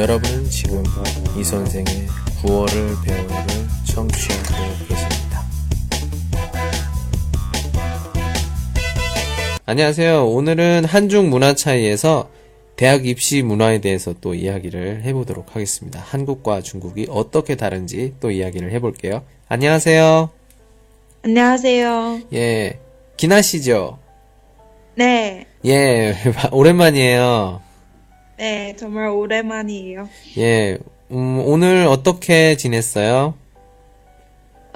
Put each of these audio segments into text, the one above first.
여러분은 지금 이 선생의 구월을 배우를 청취하고 계십니다. 안녕하세요. 오늘은 한중 문화 차이에서 대학 입시 문화에 대해서 또 이야기를 해보도록 하겠습니다. 한국과 중국이 어떻게 다른지 또 이야기를 해볼게요. 안녕하세요. 안녕하세요. 예, 기나 씨죠? 네, 예, 오랜만이에요. 네, 정말 오랜만이에요. 예, 음, 오늘 어떻게 지냈어요?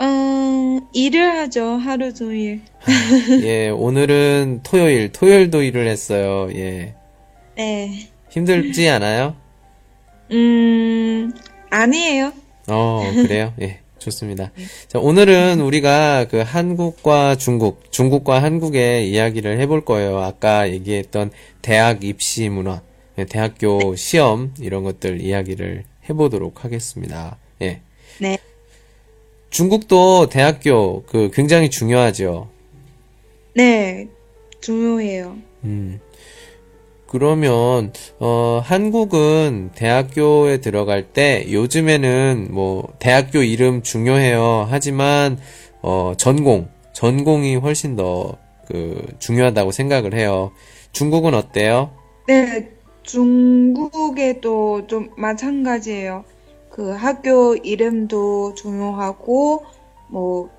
음, 일을 하죠, 하루 종일. 예, 오늘은 토요일, 토요일도 일을 했어요. 예. 네, 힘들지 않아요? 음, 아니에요. 어, 그래요? 예, 좋습니다. 자, 오늘은 우리가 그 한국과 중국, 중국과 한국의 이야기를 해볼 거예요. 아까 얘기했던 대학 입시 문화, 예, 대학교 시험, 이런 것들 이야기를 해보도록 하겠습니다. 예. 네, 중국도 대학교, 그, 굉장히 중요하죠. 네, 중요해요. 음. 그러면 어 한국은 대학교에 들어갈 때 요즘에는 뭐 대학교 이름 중요해요. 하지만 어 전공 전공이 훨씬 더 그 중요하다고 생각을 해요. 중국은 어때요? 네, 중국에도 좀 마찬가지예요. 그 학교 이름도 중요하고, 뭐,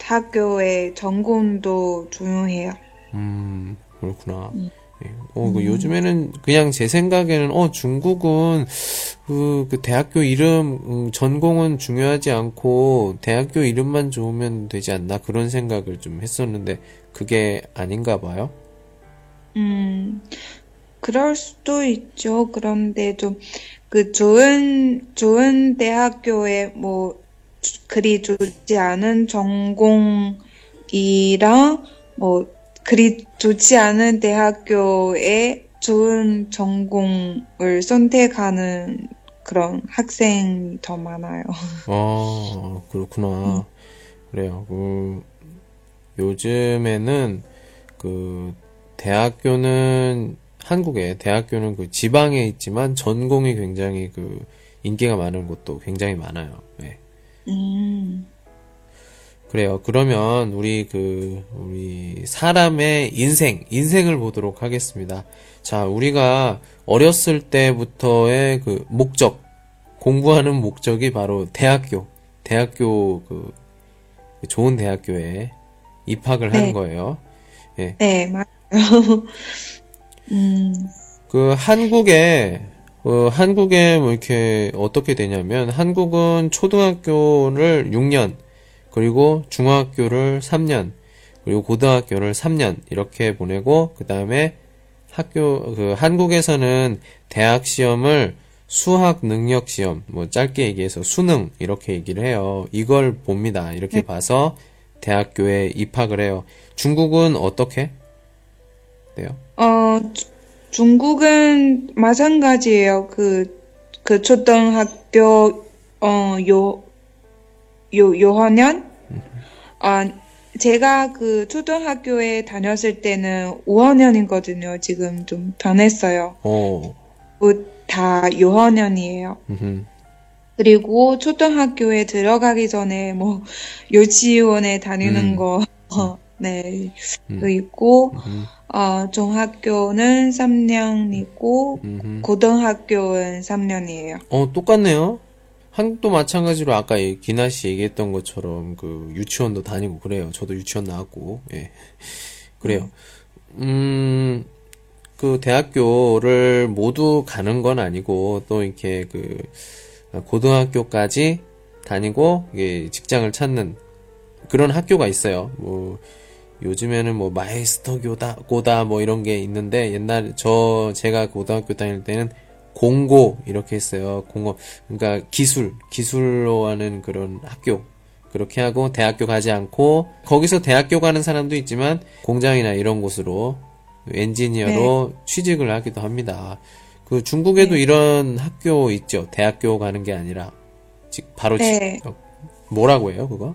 학교의 전공도 중요해요. 음, 그렇구나. 예. 어, 그 요즘에는 그냥 제 생각에는 어 중국은 그, 그 대학교 이름 음, 전공은 중요하지 않고 대학교 이름만 좋으면 되지 않나 그런 생각을 좀 했었는데 그게 아닌가 봐요. 음, 그럴 수도 있죠. 그런데 좀, 그 좋은, 좋은 대학교에 뭐, 주- 그리 좋지 않은 전공이랑, 뭐, 그리 좋지 않은 대학교에 좋은 전공을 선택하는 그런 학생이 더 많아요. 아, 그렇구나. 그래요. 그, 요즘에는 그 대학교는 한국에 대학교는 그 지방에 있지만 전공이 굉장히 그 인기가 많은 곳도 굉장히 많아요. 네. 음, 그래요. 그러면 우리 그 우리 사람의 인생, 인생을 보도록 하겠습니다. 자, 우리가 어렸을 때부터의 그 목적, 공부하는 목적이 바로 대학교, 대학교 그 좋은 대학교에 입학을 하는 네. 거예요. 예. 네, 맞아요. 음, 그 한국에 어, 한국에 뭐 이렇게 어떻게 되냐면 한국은 초등학교를 6년 그리고 중학교를 3년 그리고 고등학교를 3년 이렇게 보내고 그 다음에 학교 그 한국에서는 대학 시험을 수학 능력 시험 뭐 짧게 얘기해서 수능 이렇게 얘기를 해요. 이걸 봅니다. 이렇게 봐서 대학교에 입학을 해요. 중국은 어떻게 돼요? 어, 주- 중국은 마찬가지예요. 그, 그 초등학교, 어, 요, 요, 요학년? 아, 제가 그 초등학교에 다녔을 때는 5학년이거든요. 지금 좀 변했어요. 어, 그다 요학년이에요. 음흠. 그리고 초등학교에 들어가기 전에 뭐 유치원에 다니는 음. 거, 어, 네, 음. 그 있고, 음흠. 어, 중학교는 3년이고, 음흠. 고등학교는 3년이에요. 어, 똑같네요. 한국도 마찬가지로 아까 이 기나 씨 얘기했던 것처럼 그 유치원도 다니고 그래요. 저도 유치원 나왔고, 예. 그래요. 음, 그 대학교를 모두 가는 건 아니고 또 이렇게 그 고등학교까지 다니고 이게 직장을 찾는 그런 학교가 있어요. 뭐 요즘에는 뭐 마이스터 교다 고다 뭐 이런 게 있는데 옛날 저 제가 고등학교 다닐 때는 공고 이렇게 했어요. 공고 그러니까 기술 기술로 하는 그런 학교 그렇게 하고 대학교 가지 않고 거기서 대학교 가는 사람도 있지만 공장이나 이런 곳으로 엔지니어로 취직을 하기도 합니다. 그 중국에도 이런 학교 있죠. 대학교 가는 게 아니라 직 바로 직- 네. 어, 뭐라고 해요, 그거?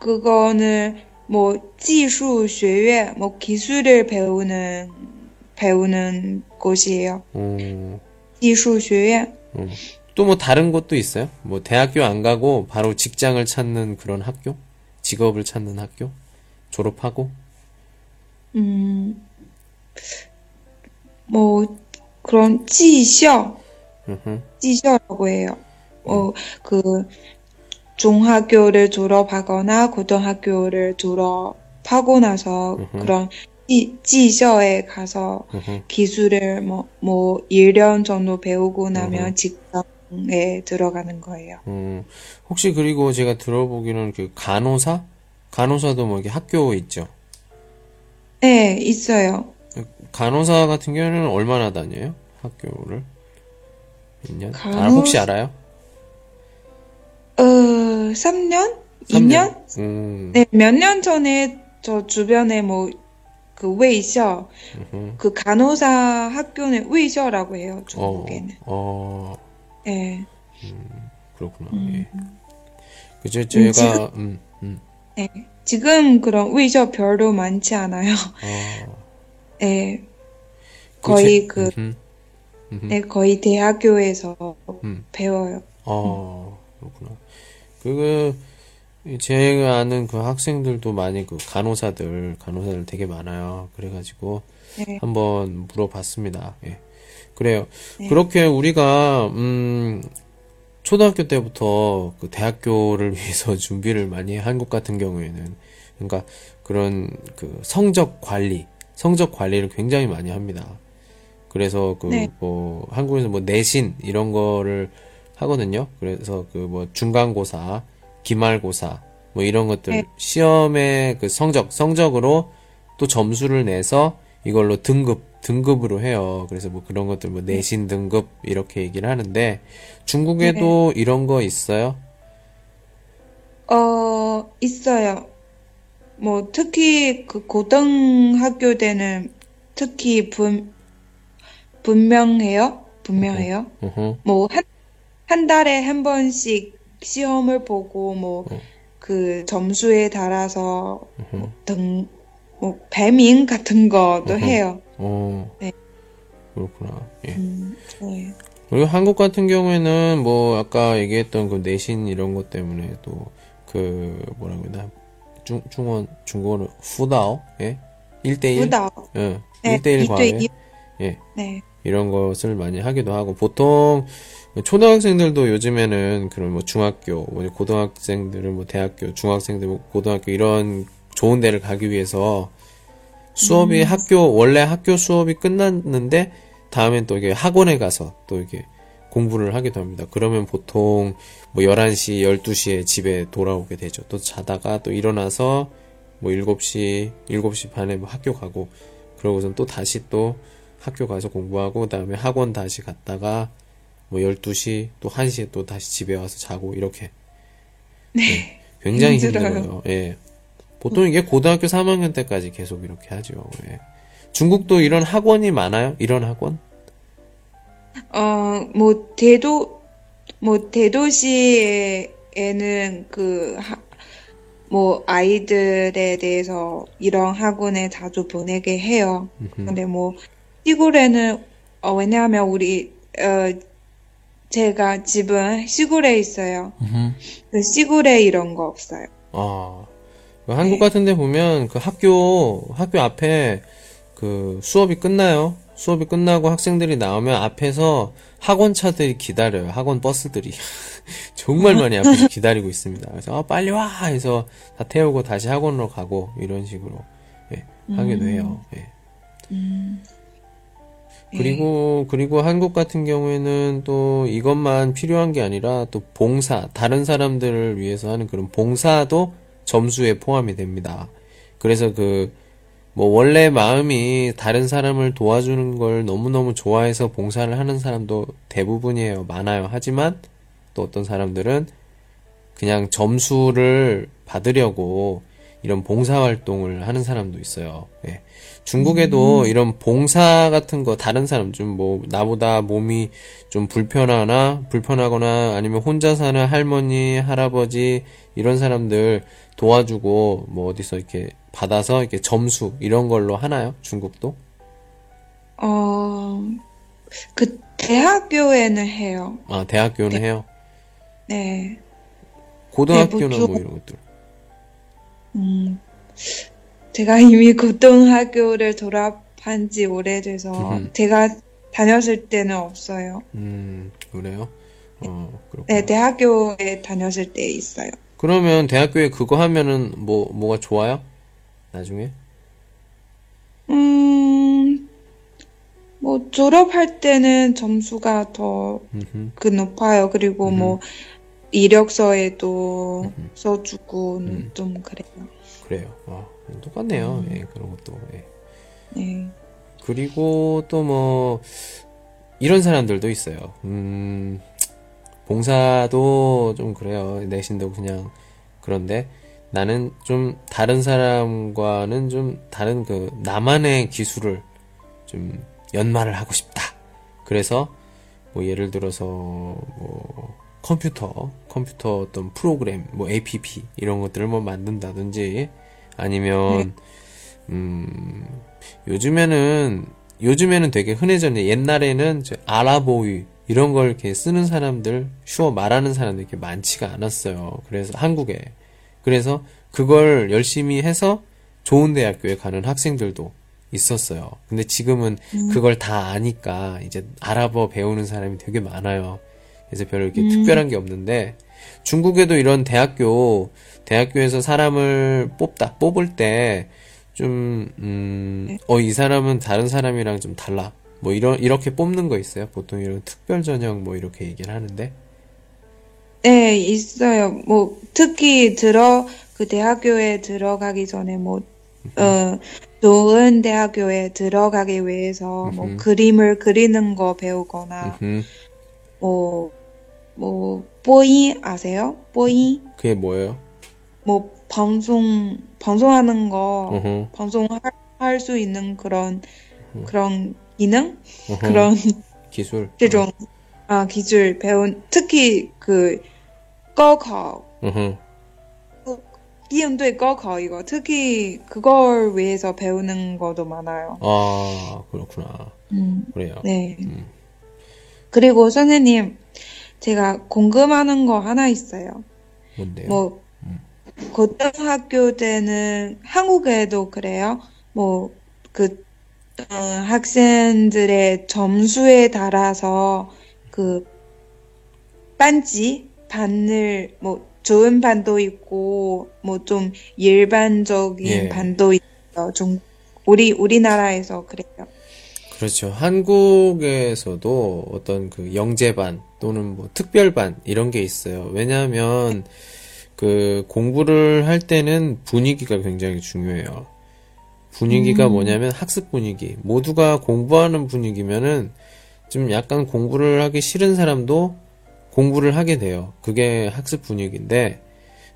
그거는 뭐 지수 쉐 뭐 기술을 배우는 배우는 곳이에요. 기술 쉐 음. 또뭐 다른 곳도 있어요? 뭐 대학교 안 가고 바로 직장을 찾는 그런 학교? 직업을 찾는 학교? 졸업하고? 음. 뭐 그런 지셔. 지셔라고 해요. 어그 중학교를 졸업하거나 고등학교를 졸업하고 나서 그런 지, 지校에 가서. 기술을 뭐, 뭐 1년 정도 배우고 나면 직장에 들어가는 거예요. 음, 혹시 그리고 제가 들어보기로는 그 간호사? 간호사도 뭐 이렇게 학교 있죠? 네, 있어요. 간호사 같은 경우에는 얼마나 다녀요? 학교를? 몇 년? 아, 간호사- 혹시 알아요? 어, 3년? 삼 2년? 음, 네, 몇 년 전에 저 주변에 뭐, 그 卫校, 그 간호사 학교는 卫校라고 해요, 어, 중국에는. 어, 네, 그렇구나. 예. 그죠, 제가, 음, 음, 네. 지금 그런 卫校 별로 많지 않아요. 어, 네, 그 거의 제- 그, 음흠, 네, 거의 대학교에서 음. 배워요. 어, 그렇구나. 그, 제가 아는 그 학생들도 많이 그 간호사들, 간호사들 되게 많아요. 그래가지고 네, 한번 물어봤습니다. 예. 그래요. 그렇게 우리가, 음, 초등학교 때부터 그 대학교를 위해서 준비를 많이 한것 같은 경우에는, 그러니까 그런 그 성적 관리, 성적 관리를 굉장히 많이 합니다. 그래서 그 네. 뭐 한국에서 뭐 내신 이런 거를 하거든요. 그래서 그 뭐 중간고사, 기말고사 뭐 이런 것들 네. 시험의 그 성적 성적으로 또 점수를 내서 이걸로 등급 등급으로 해요. 그래서 뭐 그런 것들 뭐 내신 등급 이렇게 얘기를 하는데 중국에도 이런 거 있어요? 어, 있어요. 뭐, 특히 그 고등학교 때는 특히 분, 분명해요? 분명해요? 어허. 뭐, 한, 한 달에 한 번씩 시험을 보고, 뭐, 그 점수에 따라서 뭐 등, 뭐, 배민 같은 것도 해요. 어. 네. 그렇구나. 예. 음, 네. 그리고 한국 같은 경우에는 뭐 아까 얘기했던 그 내신 이런 것 때문에 또 그 뭐라고 해야 되나 중 중원 중국어로 후다오 예 1대1 후다오. 예 네, 1대1 이대 과외 이- 예 네. 이런 것을 많이 하기도 하고 보통 초등학생들도 요즘에는 그런 뭐 중학교 뭐 고등학생들은 뭐 대학교 중학생들 뭐 고등학교 이런 좋은 데를 가기 위해서 수업이 학교 원래 학교 수업이 끝났는데 다음엔 또 이게 학원에 가서 또 이게 공부를 하기도 합니다. 그러면 보통 뭐 11시, 12시에 집에 돌아오게 되죠. 또 자다가 또 일어나서 뭐 7시, 7시 반에 뭐 학교 가고 그러고선 또 다시 또 학교 가서 공부하고 그다음에 학원 다시 갔다가 뭐 12시 또 1시에 또 다시 집에 와서 자고 이렇게 네. 굉장히 힘들어요. 힘들어요. 예. 보통 이게 고등학교 3학년 때까지 계속 이렇게 하죠. 예. 중국도 이런 학원이 많아요? 이런 학원? 어, 뭐, 대도, 뭐, 대도시에는 그, 하, 뭐, 아이들에 대해서 이런 학원에 자주 보내게 해요. 근데 뭐, 시골에는, 어, 왜냐하면 우리, 어, 제가 집은 시골에 있어요. 그 시골에 이런 거 없어요. 아, 그 한국 같은 데 보면 그 학교, 학교 앞에 그 수업이 끝나요. 수업이 끝나고 학생들이 나오면 앞에서 학원 차들이 기다려요. 학원 버스들이. 정말 많이 앞에서 기다리고 있습니다. 그래서 아, 빨리 와! 해서 다 태우고 다시 학원으로 가고 이런 식으로 예, 하기도 해요. 예. 그리고, 그리고 한국 같은 경우에는 또 이것만 필요한 게 아니라 또 봉사, 다른 사람들을 위해서 하는 그런 봉사도 점수에 포함이 됩니다. 그래서 그, 뭐 원래 마음이 다른 사람을 도와주는 걸 너무너무 좋아해서 봉사를 하는 사람도 대부분이에요. 많아요. 하지만 또 어떤 사람들은 그냥 점수를 받으려고 이런 봉사 활동을 하는 사람도 있어요. 예. 중국에도 이런 봉사 같은 거 다른 사람 좀 뭐 나보다 몸이 좀 불편하나 불편하거나 아니면 혼자 사는 할머니, 할아버지 이런 사람들 도와주고 뭐 어디서 이렇게 받아서 이렇게 점수 이런 걸로 하나요? 중국도? 어, 그 대학교에는 해요. 아, 대학교는 해요? 네. 고등학교는 네, 뭐뭐 이런 것들. 음, 제가 이미 고등학교를 졸업한 지 오래돼서 음흠. 제가 다녔을 때는 없어요. 음, 그래요? 어, 그렇구나. 네, 대학교에 다녔을 때 있어요. 그러면 대학교에 그거 하면은 뭐, 뭐가 좋아요? 나중에? 음, 뭐 졸업할 때는 점수가 더 음흠. 그 높아요. 그리고 뭐 이력서에도 써주고 좀 그래요. 그래요. 아, 똑같네요. 음. 예, 그런 것도. 예. 네. 그리고 또 뭐, 이런 사람들도 있어요. 음, 봉사도 좀 그래요. 내신도 그냥 그런데 나는 좀 다른 사람과는 좀 다른 그 나만의 기술을 좀 연마를 하고 싶다. 그래서 뭐 예를 들어서 뭐 컴퓨터, 컴퓨터 어떤 프로그램, 뭐 APP 이런 것들을 뭐 만든다든지 아니면 음 요즘에는 요즘에는 되게 흔해졌네. 옛날에는 저 아라보이 이런 걸 이렇게 쓰는 사람들, 슈어 말하는 사람들 이렇게 많지가 않았어요. 그래서 한국에. 그래서 그걸 열심히 해서 좋은 대학교에 가는 학생들도 있었어요. 근데 지금은 그걸 다 아니까 이제 아랍어 배우는 사람이 되게 많아요. 그래서 별로 이렇게 특별한 게 없는데 중국에도 이런 대학교 대학교에서 사람을 뽑다 뽑을 때 좀, 음, 어, 이 사람은 다른 사람이랑 좀 달라. 뭐, 이런, 이렇게 뽑는 거 있어요? 보통 이런 특별 전형 뭐, 이렇게 얘기를 하는데. 네, 있어요. 뭐 특히 들어 그 대학교에 들어가기 전에 뭐 어, 좋은 대학교에 들어가기 위해서 뭐. 그림을 그리는 거 배우거나 음, 뭐, 뭐, 뽀이 아세요? 뽀이? 그게 뭐예요? 뭐, 방송, 방송하는 거, 어허, 방송할, 할 수 있는 그런, 그런 기능? 어허. 그런, 기술. 这种, 아, 기술 배운, 특히 그, 高考, 어허. 이응对 高考 이거, 특히 그걸 위해서 배우는 것도 많아요. 아, 그렇구나. 음, 그래요. 네. 그리고 선생님, 제가 궁금하는 거 하나 있어요. 뭔데요? 뭐, 고등학교 때는 한국에도 그래요. 뭐, 그, 어, 학생들의 점수에 따라서 그, 반지, 반을, 뭐, 좋은 반도 있고, 뭐, 좀 일반적인 예. 반도 있어요. 좀, 우리, 우리나라에서 그래요. 그렇죠. 한국에서도 어떤 그 영재반 또는 뭐 특별반 이런 게 있어요. 왜냐하면 그 공부를 할 때는 분위기가 굉장히 중요해요. 분위기가 뭐냐면 학습 분위기. 모두가 공부하는 분위기면은 좀 약간 공부를 하기 싫은 사람도 공부를 하게 돼요. 그게 학습 분위기인데,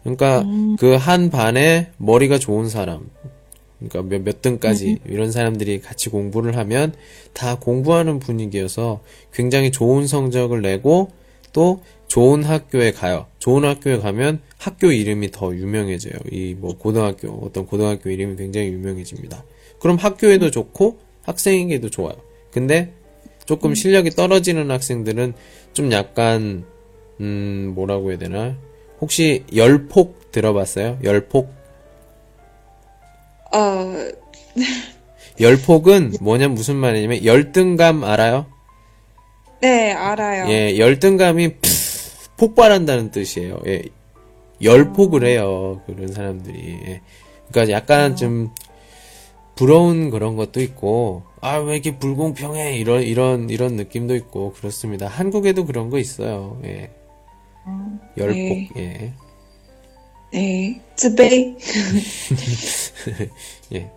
그러니까 그한 반에 머리가 좋은 사람, 그러니까 몇, 몇 등까지 이런 사람들이 같이 공부를 하면 다 공부하는 분위기여서 굉장히 좋은 성적을 내고 또 좋은 학교에 가요. 좋은 학교에 가면 학교 이름이 더 유명해져요. 이 뭐 고등학교, 어떤 고등학교 이름이 굉장히 유명해집니다. 그럼 학교에도 좋고 학생에게도 좋아요. 근데 조금 실력이 떨어지는 학생들은 좀 약간 음 뭐라고 해야 되나? 혹시 열폭 들어봤어요? 열폭? 어, 열폭은 뭐냐 무슨 말이냐면 열등감 알아요? 네, 알아요. 예, 열등감이 푸- 폭발한다는 뜻이에요. 예, 열폭을 해요. 그런 사람들이. 예. 그러니까 약간 좀 부러운 그런 것도 있고, 아, 왜 이렇게 불공평해? 이런, 이런, 이런 느낌도 있고, 그렇습니다. 한국에도 그런 거 있어요. 예. 열폭, 네. 예. 네, 自卑, 예.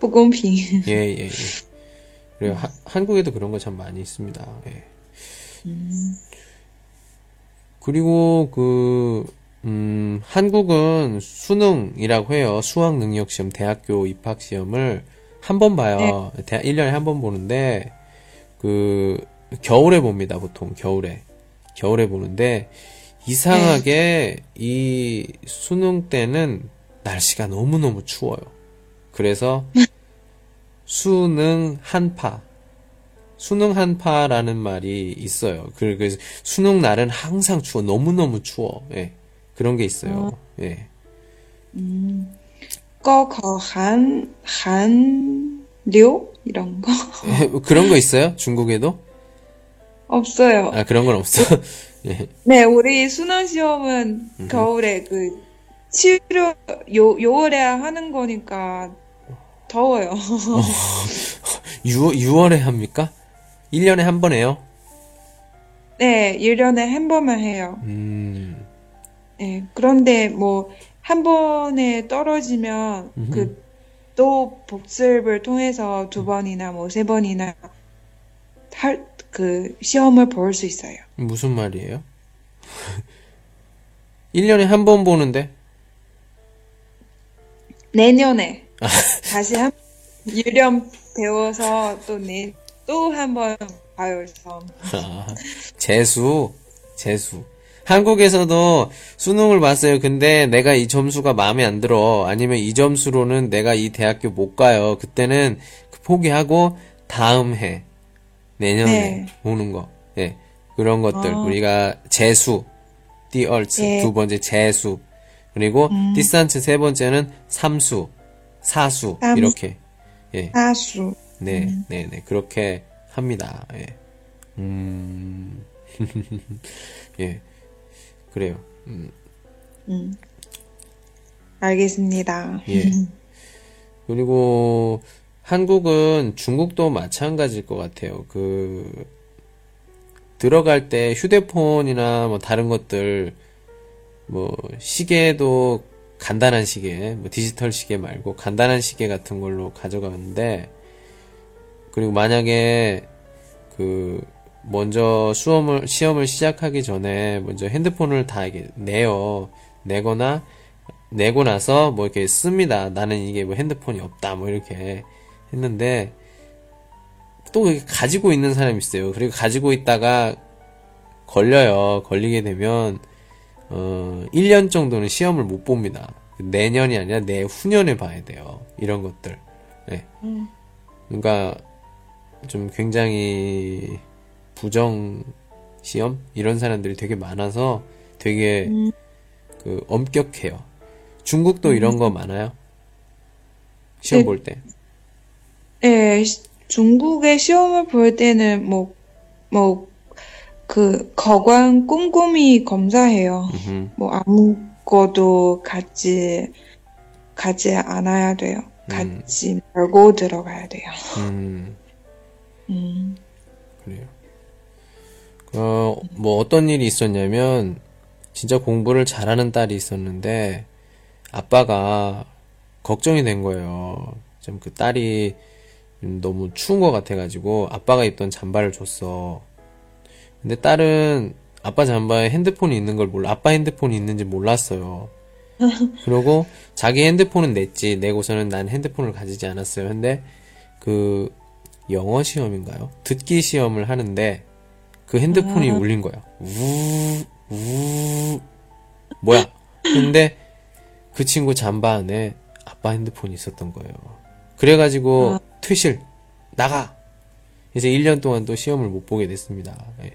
不公平. 예, 예, 예. 그래요. 하- 한국에도 그런 거 참 많이 있습니다. 예. 그리고 그, 음, 한국은 수능이라고 해요. 수학 능력 시험, 대학교 입학 시험을 한 번 봐요. 대 1년에 한 번 보는데, 그, 겨울에 봅니다, 보통. 겨울에. 겨울에 보는데, 이상하게 이 수능 때는 날씨가 너무너무 추워요. 그래서 수능 한파, 수능 한파라는 말이 있어요. 그, 그 수능 날은 항상 추워. 너무너무 추워. 예. 그런 게 있어요. 예. 거, 거, 한, 한, 료? 이런 거? 그런 거 있어요? 중국에도? 없어요. 아, 그런 건 없어. 예. 네, 우리 수능 시험은 겨울에 그, 7월, 요, 6월에 하는 거니까 더워요. 6, 6월에 합니까? 1년에 한 번 해요? 네, 1년에 한 번만 해요. 음, 네, 그런데 뭐, 한 번에 떨어지면 그, 또 복습을 통해서 두 번이나 뭐 세 번이나 할, 그, 시험을 볼 수 있어요. 무슨 말이에요? 1년에 한 번 보는데? 내년에 다시 한, 유령 배워서 또 내, 또한번 봐요, 시험. 아, 재수, 재수. 한국에서도 수능을 봤어요. 근데 내가 이 점수가 마음에 안 들어. 아니면 이 점수로는 내가 이 대학교 못 가요. 그때는 그 포기하고 다음 해, 내년에 네. 보는 거. 예. 그런 것들. 어. 우리가 재수, 띠얼츠, 예. 두 번째 재수. 그리고 디스탄츠 세 번째는 삼수, 사수. 삼수. 이렇게. 예. 하수. 네, 네, 네. 그렇게 합니다. 예. 음, 예. 그래요. 음, 음. 알겠습니다. 예. 그리고 한국은 중국도 마찬가지일 것 같아요. 그, 들어갈 때 휴대폰이나 뭐 다른 것들, 뭐, 시계도 간단한 시계, 뭐 디지털 시계 말고 간단한 시계 같은 걸로 가져가는데, 그리고 만약에 그 먼저 수험을 시험을 시작하기 전에 먼저 핸드폰을 다 내요. 내거나 내고 나서 뭐 이렇게 씁니다. 나는 이게 뭐 핸드폰이 없다 뭐 이렇게 했는데 또 가지고 있는 사람이 있어요. 그리고 가지고 있다가 걸려요. 걸리게 되면 어 1년 정도는 시험을 못 봅니다. 내년이 아니라 내후년에 봐야 돼요. 이런 것들. 네. 음. 그러니까 좀 굉장히 부정 시험 이런 사람들이 되게 많아서 되게 음. 그 엄격해요. 중국도 이런 거 많아요? 시험 네. 볼 때. 네, 시- 중국의 시험을 볼 때는 뭐, 뭐, 그, 거관 꼼꼼히 검사해요. 음흠. 뭐, 아무것도 같이, 가지 않아야 돼요. 같이 말고 들어가야 돼요. 음, 음, 그래요. 어, 뭐 어떤 일이 있었냐면 진짜 공부를 잘하는 딸이 있었는데 아빠가 걱정이 된 거예요. 좀 그 딸이 음, 너무 추운 것 같아가지고 아빠가 입던 잠바를 줬어. 근데 딸은 아빠 잠바에 핸드폰이 있는 걸 몰라. 아빠 핸드폰이 있는지 몰랐어요. 그러고 자기 핸드폰은 냈지. 내고서는 난 핸드폰을 가지지 않았어요. 근데 그 영어 시험인가요? 듣기 시험을 하는데 그 핸드폰이 울린 거야. 우, 우, 뭐야? 근데 그 친구 잠바 안에 아빠 핸드폰이 있었던 거예요. 그래가지고 퇴실, 나가! 이제 1년 동안 또 시험을 못 보게 됐습니다. 예.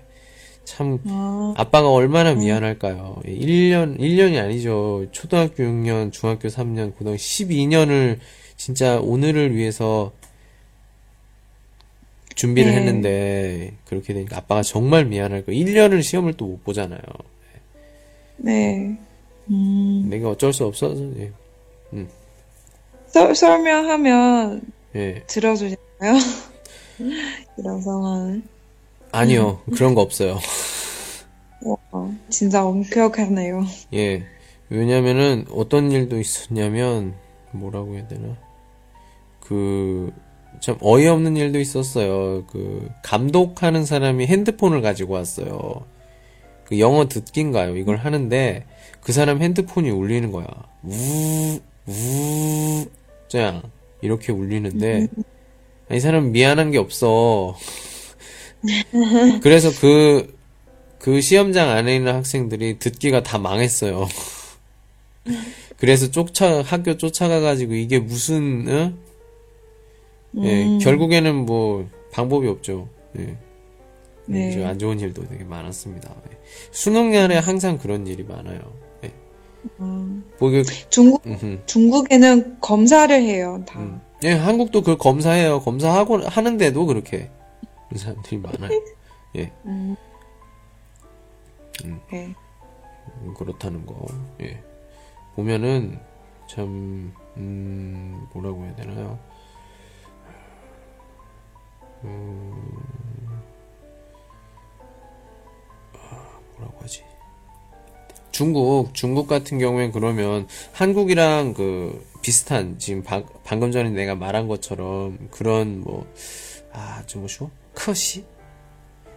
참, 아, 아빠가 얼마나 미안할까요? 1년, 1년이 아니죠. 초등학교 6년, 중학교 3년, 고등학교 12년을 진짜 오늘을 위해서 준비를 네. 했는데, 그렇게 되니까 아빠가 정말 미안할 거예요. 1년을 시험을 또 못 보잖아요. 네. 음, 내가 어쩔 수 없어서, 예. 설, 설명하면 예. 들어주잖아요. 이런 상황은. 아니요. 그런 거 없어요. 와, 진짜 엄격하네요. 예. 왜냐면은 어떤 일도 있었냐면 뭐라고 해야 되나? 그 참 어이없는 일도 있었어요. 그 감독하는 사람이 핸드폰을 가지고 왔어요. 그 영어 듣기인가요? 이걸 하는데 그 사람 핸드폰이 울리는 거야. 우, 우, 짱 이렇게 울리는데 이 사람 미안한 게 없어. 그래서 그 그 시험장 안에 있는 학생들이 듣기가 다 망했어요. 그래서 쫓아, 학교 쫓아가가지고 이게 무슨, 어? 예, 음. 결국에는 뭐, 방법이 없죠. 예. 네. 네. 안 좋은 일도 되게 많았습니다. 예. 수능날에 항상 그런 일이 많아요. 예. 음. 뭐, 이게, 중국, 음흠. 중국에는 검사를 해요, 다. 음. 예, 한국도 그 검사해요. 검사하고, 하는데도 그렇게. 그런 사람들이 많아요. 예. 음. 음. 네. 음, 그렇다는 거. 예. 보면은, 참, 음, 뭐라고 해야 되나요? 음, 중국, 중국 같은 경우엔 그러면 한국이랑 그 비슷한, 지금 방, 방금 전에 내가 말한 것처럼 그런 뭐, 아, 좀 뭐쇼? 컷이?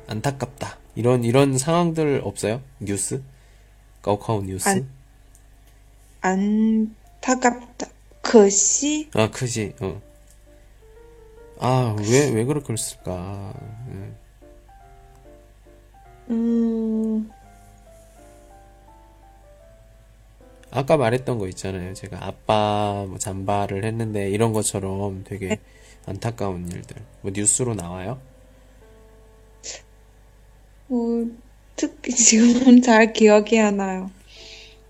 안타깝다. 이런, 이런 상황들 없어요? 뉴스? 까오카오 뉴스? 안- 안타깝다. 可惜, 아, 크지, 어. 아, 왜, 왜 그렇게 했을까? 음. 음, 아까 말했던 거 있잖아요. 제가 아빠 뭐 잠바를 했는데 이런 것처럼 되게 안타까운 일들. 뭐 뉴스로 나와요? 뭐, 특히 지금은 잘 기억이 안 나요.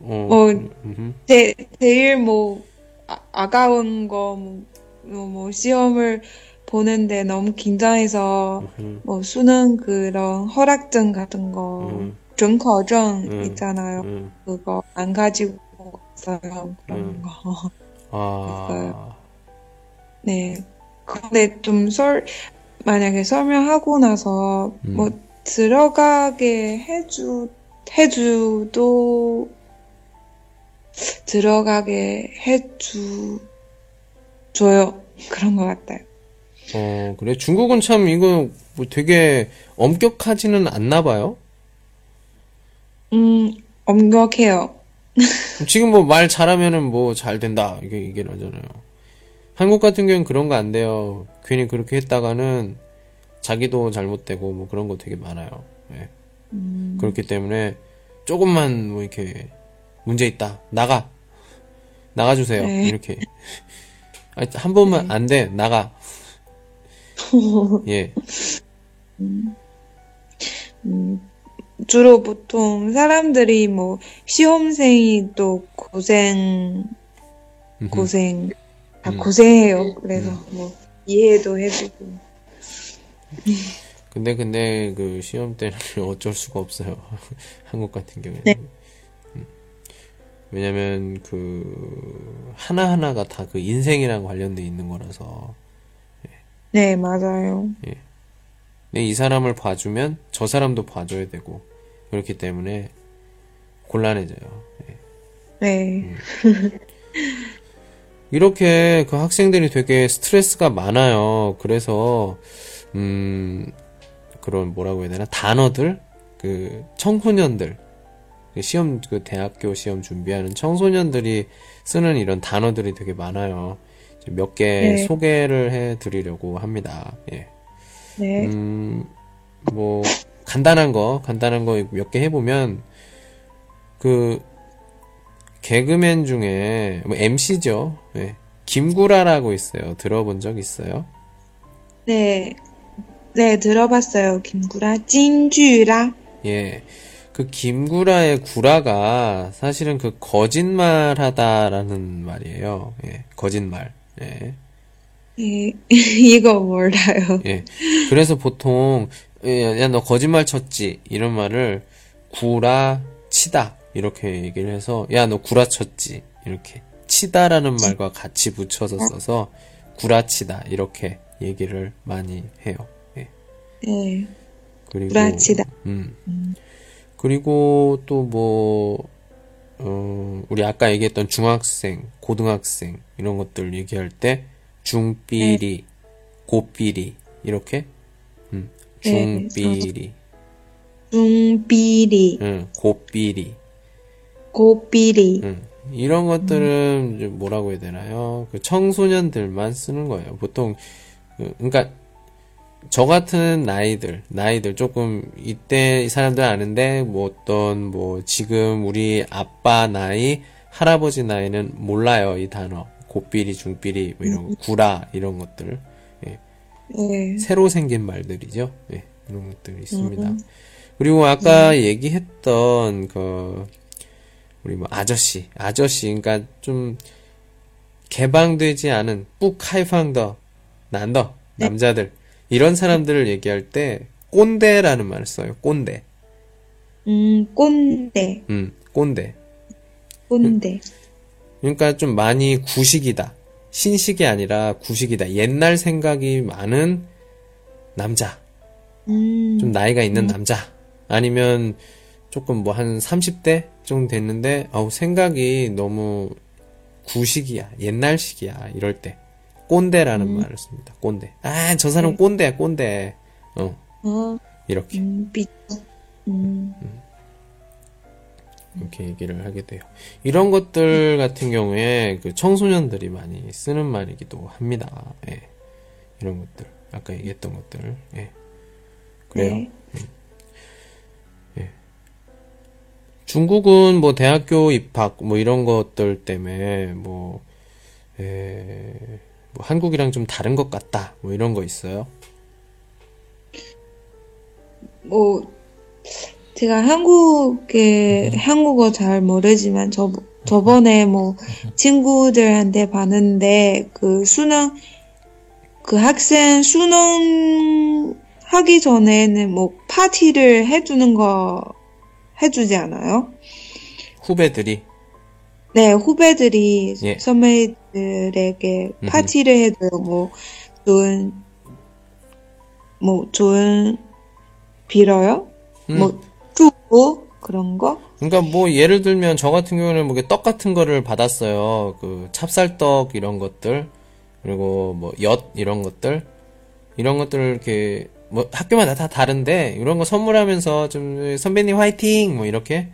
어, 뭐, 음, 음흠. 제, 제일 뭐, 아, 아까운 거, 뭐, 뭐, 뭐 시험을 보는데 너무 긴장해서, 음흠. 뭐, 수능 그런 허락증 같은 거, 음.准考证음. 있잖아요. 음. 그거 안 가지고 갔어요. 그런 음. 거. 아, 네. 근데 좀 설, 만약에 설명하고 나서, 음. 뭐, 들어가게 해주, 해주도, 들어가게 해주, 줘요. 그런 것 같아요. 어, 그래. 중국은 참 이거 뭐 되게 엄격하지는 않나 봐요. 음, 엄격해요. 지금 뭐 말 잘하면은 뭐 잘 된다. 이게 얘기를 하잖아요. 한국 같은 경우는 그런 거 안 돼요. 괜히 그렇게 했다가는 자기도 잘못되고 뭐 그런 거 되게 많아요. 예. 음, 그렇기 때문에 조금만 뭐 이렇게 문제 있다. 나가. 나가 주세요. 네. 이렇게. 아니, 한 번만 안 돼. 나가. 예. 음, 주로 보통 사람들이 뭐, 시험생이 또 고생, 고생, 다 음. 고생해요. 그래서 뭐, 이해도 해주고. 근데 근데 그 시험 때는 어쩔 수가 없어요. 한국 같은 경우에는. 네. 음. 왜냐면 그 하나하나가 다 그 인생이랑 관련돼 있는 거라서. 네, 맞아요. 근데 이 사람을 봐주면 저 사람도 봐줘야 되고 그렇기 때문에 곤란해져요. 예. 네. 이렇게 그 학생들이 되게 스트레스가 많아요. 그래서 음 그런 뭐라고 해야 되나 단어들 그 청소년들 그 시험 그 대학교 시험 준비하는 청소년들이 쓰는 이런 단어들이 되게 많아요. 몇개 네. 소개를 해 드리려고 합니다. 예. 네. 음, 뭐, 간단한 거, 간단한 거 몇 개 해보면, 그, 개그맨 중에, 뭐, MC죠. 예. 김구라라고 있어요. 들어본 적 있어요? 네. 네, 들어봤어요. 김구라. 찐주라. 예. 그 김구라의 구라가 사실은 그 거짓말 하다라는 말이에요. 예. 거짓말. 예. 예, 이거 몰라요. 예. 그래서 보통, 예, 야, 너 거짓말 쳤지. 이런 말을 구라 치다. 이렇게 얘기를 해서, 야, 너 구라 쳤지. 이렇게. 치다라는 말과 같이 붙여서 써서, 구라치다. 이렇게 얘기를 많이 해요. 예. 네. 그리고, 구라치다. 음. 그리고 또 뭐, 어, 우리 아까 얘기했던 중학생, 고등학생, 이런 것들 얘기할 때, 중삐리, 고삐리, 이렇게, 음, 네, 중삐리, 중비리, 응, 고삐리, 고비리. 응. 이런 것들은 좀 뭐라고 해야 되나요? 그 청소년들만 쓰는 거예요. 보통, 그, 그러니까, 저 같은 나이들, 나이들 조금 이때 이 사람들 아는데 뭐 어떤 뭐 지금 우리 아빠 나이, 할아버지 나이는 몰라요 이 단어. 고삐리, 중삐리, 뭐 이런 거, 구라 이런 것들. 예. 네. 새로 생긴 말들이죠. 예, 이런 것들이 있습니다. 음. 그리고 아까 얘기했던 그 우리 뭐 아저씨, 아저씨, 그러니까 좀 개방되지 않은 뿌카이팡더 난더 네. 남자들 이런 사람들을 얘기할 때 꼰대라는 말을 써요. 꼰대. 음, 꼰대, 음, 꼰대. 꼰대. 그러니까 좀 많이 구식이다. 신식이 아니라 구식이다. 옛날 생각이 많은 남자. 음, 좀 나이가 있는 남자. 아니면 조금 뭐 한 30대 정도 됐는데, 아우, 생각이 너무 구식이야. 옛날식이야. 이럴 때. 꼰대라는 말을 씁니다. 꼰대. 아, 저 사람 꼰대야, 꼰대. 어, 어, 이렇게. 음, 삐, 음, 이렇게 얘기를 하게 돼요. 이런 것들 같은 경우에 그 청소년들이 많이 쓰는 말이기도 합니다. 예. 이런 것들. 아까 얘기했던 것들. 예. 그래요. 네. 중국은 뭐 대학교 입학 뭐 이런 것들 때문에 뭐, 에, 뭐 한국이랑 좀 다른 것 같다. 뭐 이런 거 있어요. 뭐, 제가 한국에, 한국어 잘 모르지만, 저, 저번에 뭐, 친구들한테 봤는데, 그 수능, 그 학생 수능 하기 전에는 뭐, 파티를 해주는 거, 해주지 않아요? 후배들이. 네, 후배들이 예. 선배들에게. 파티를 해줘요. 뭐, 좋은, 뭐, 좋은, 빌어요? 음. 뭐, 祝福? 그런 거? 그러니까 뭐 예를 들면 저 같은 경우는 뭐 이렇게 떡 같은 거를 받았어요. 그 찹쌀떡 이런 것들 그리고 뭐 엿 이런 것들 이런 것들을 이렇게 뭐 학교마다 다 다른데 이런 거 선물하면서 좀 선배님 화이팅 뭐 이렇게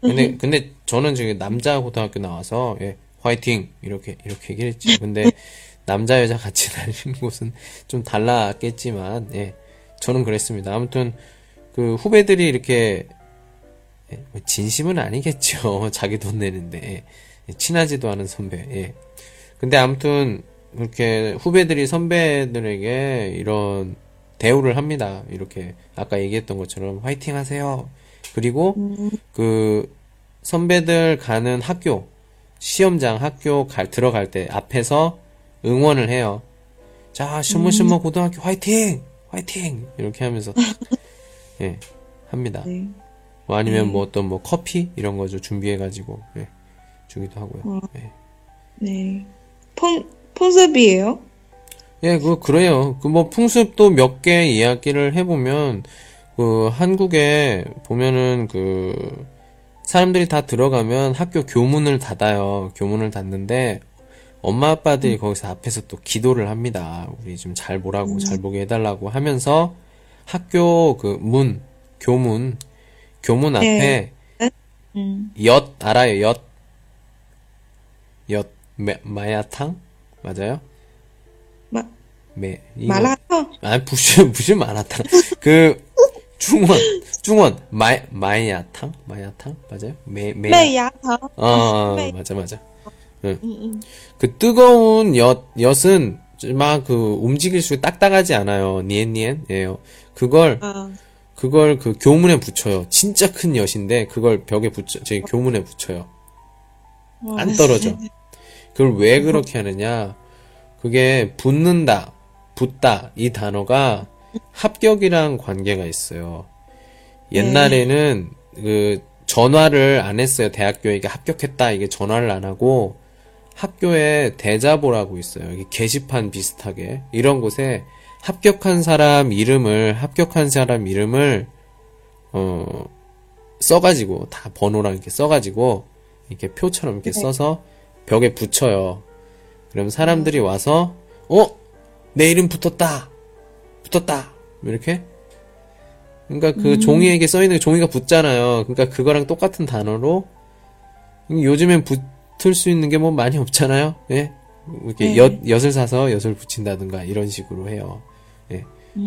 근데 근데 저는 지금 남자 고등학교 나와서 예 화이팅 이렇게 이렇게 얘기했지. 근데 남자 여자 같이 다니는 곳은 좀 달랐겠지만 예 저는 그랬습니다. 아무튼 그 후배들이 이렇게 예, 뭐 진심은 아니겠죠. 자기 돈 내는데. 예, 친하지도 않은 선배. 예. 근데 아무튼, 이렇게 후배들이 선배들에게 이런 대우를 합니다. 이렇게, 아까 얘기했던 것처럼 화이팅 하세요. 그리고, 그, 선배들 가는 학교, 시험장 학교 갈, 들어갈 때 앞에서 응원을 해요. 자, 신문신문 고등학교 화이팅! 화이팅! 이렇게 하면서, 예, 합니다. 네. 뭐 아니면 뭐 어떤 뭐 커피 이런 거좀 준비해가지고 예, 주기도 하고요. 예, 네. 폰, 폰섭이에요? 예, 그 그래요. 그 뭐 풍습도 몇 개 이야기를 해보면 그 한국에 보면은 그 사람들이 다 들어가면 학교 교문을 닫아요. 교문을 닫는데 엄마 아빠들이 거기서 앞에서 또 기도를 합니다. 우리 좀 잘 보라고 잘 보게 해달라고 하면서 학교 그 문 교문 교문 앞에 음, 엿 알아요? 엿. 엿 마, 마야탕 맞아요? 마, 매 이거- 마라탕? 아 무슨 무슨 마라탕 그 중원 중원 마 마야탕 마야탕 맞아요? 매매 매야탕? 어 매- 맞아 맞아 음, 음. 그 뜨거운 엿 엿은 막 그 움직일수록 딱딱하지 않아요 니엔니엔 예요 그걸 아, 그걸 그 교문에 붙여요 진짜 큰 엿인데 그걸 벽에 붙여 저기 교문에 붙여요 안 떨어져. 그걸 왜 그렇게 하느냐? 그게 붙는다, 붙다, 이 단어가 합격이랑 관계가 있어요. 옛날에는 그 전화를 안 했어요. 대학교에 이게 합격했다, 이게 전화를 안 하고 학교에 대자보라고 있어요. 게시판 비슷하게. 이런 곳에 합격한 사람 이름을, 합격한 사람 이름을, 어, 써가지고, 다 번호랑 이렇게 써가지고, 이렇게 표처럼 이렇게 써서 벽에 붙여요. 그럼 사람들이 와서, 어? 내 이름 붙었다! 붙었다! 이렇게? 그러니까 그 종이에게 써 있는 종이가 붙잖아요. 그러니까 그거랑 똑같은 단어로, 요즘엔 붙을 수 있는 게 뭐 많이 없잖아요. 예? 이렇게 네. 엿, 엿을 사서 엿을 붙인다든가 이런 식으로 해요. 예.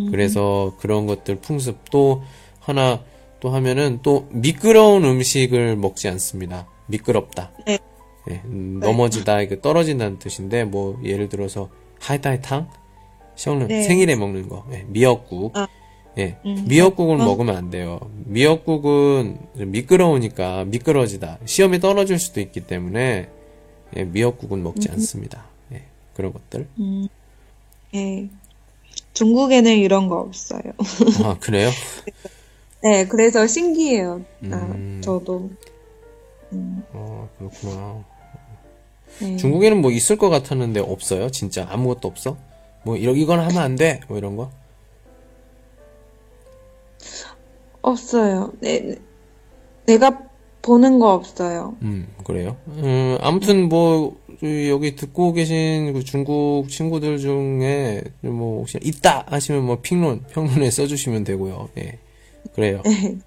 그래서 그런 것들 풍습 또 하나 또 하면은 또 미끄러운 음식을 먹지 않습니다. 미끄럽다. 네. 예, 음, 넘어지다, 이게 떨어진다는 뜻인데, 뭐, 예를 들어서, 하이타이탕? 네. 생일에 먹는 거. 예, 미역국. 아. 예, 음. 미역국은 어. 먹으면 안 돼요. 미역국은 미끄러우니까 미끄러지다. 시험에 떨어질 수도 있기 때문에 예, 미역국은 먹지 않습니다. 예, 그런 것들. 음, 예. 중국에는 이런 거 없어요. 아, 그래요? 네, 그래서 신기해요. 아, 음. 저도. 음, 어, 그렇구나. 네. 중국에는 뭐 있을 것 같았는데 없어요? 진짜 아무것도 없어? 뭐 이런 이건 하면 안 돼. 뭐 이런 거? 없어요. 네, 내가 보는 거 없어요. 음, 그래요. 음, 아무튼 뭐 여기 듣고 계신 그 중국 친구들 중에 뭐 혹시 있다 하시면 뭐评론 평론에 써주시면 되고요. 예, 그래요. 네.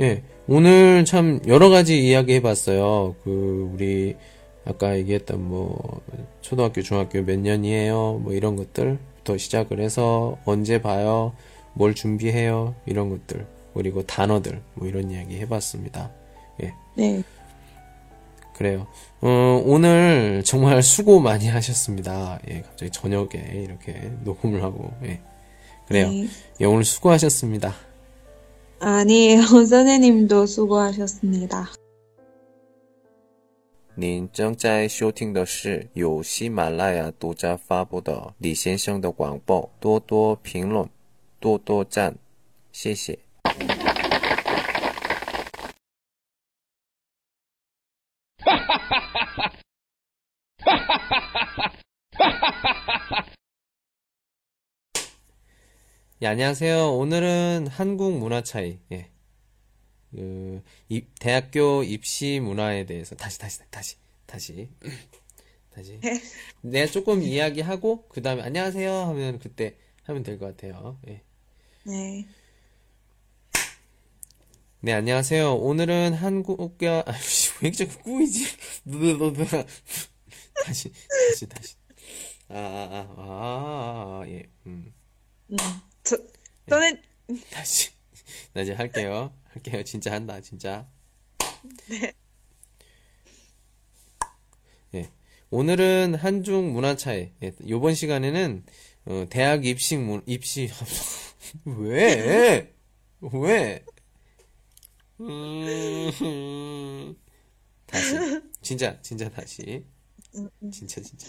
예, 오늘 참 여러 가지 이야기 해봤어요. 그 우리 아까 얘기했던 뭐 초등학교, 중학교 몇 년이에요, 뭐 이런 것들부터 시작을 해서 언제 봐요, 뭘 준비해요, 이런 것들 그리고 단어들 뭐 이런 이야기 해봤습니다. 예. 네. 그래요. 어, 오늘 정말 수고 많이 하셨습니다. 예, 갑자기 저녁에 이렇게 녹음을 하고, 예. 그래요. 네. 예, 오늘 수고하셨습니다. 아니에요. 선생님도 수고하셨습니다. 您正在收听的是由喜马拉雅独家发布的李先生的广播，多多评论，多多赞，谢谢。 예, 안녕하세요. 오늘은 한국 문화 차이, 예. 그, 입- 대학교 입시 문화에 대해서, 다시, 다시, 다시, 다시, 다시. 내가 조금 이야기하고, 그 다음에 안녕하세요 하면 그때 하면 될 것 같아요. 예. 네. 네, 안녕하세요. 오늘은 한국과, 아이씨, 왜 자꾸 꾸이지? 다시, 다시, 다시. 아, 아, 아, 아, 아, 예, 음. 음, 저, 저는, 다시. 나 이제 할게요. 할게요. 진짜 한다, 진짜. 네. 오늘은 한중 문화 차이. 예, 요번 시간에는, 어, 대학 입시 문, 입시, 왜? 왜? 음, 다시. 진짜, 진짜 다시. 진짜, 진짜.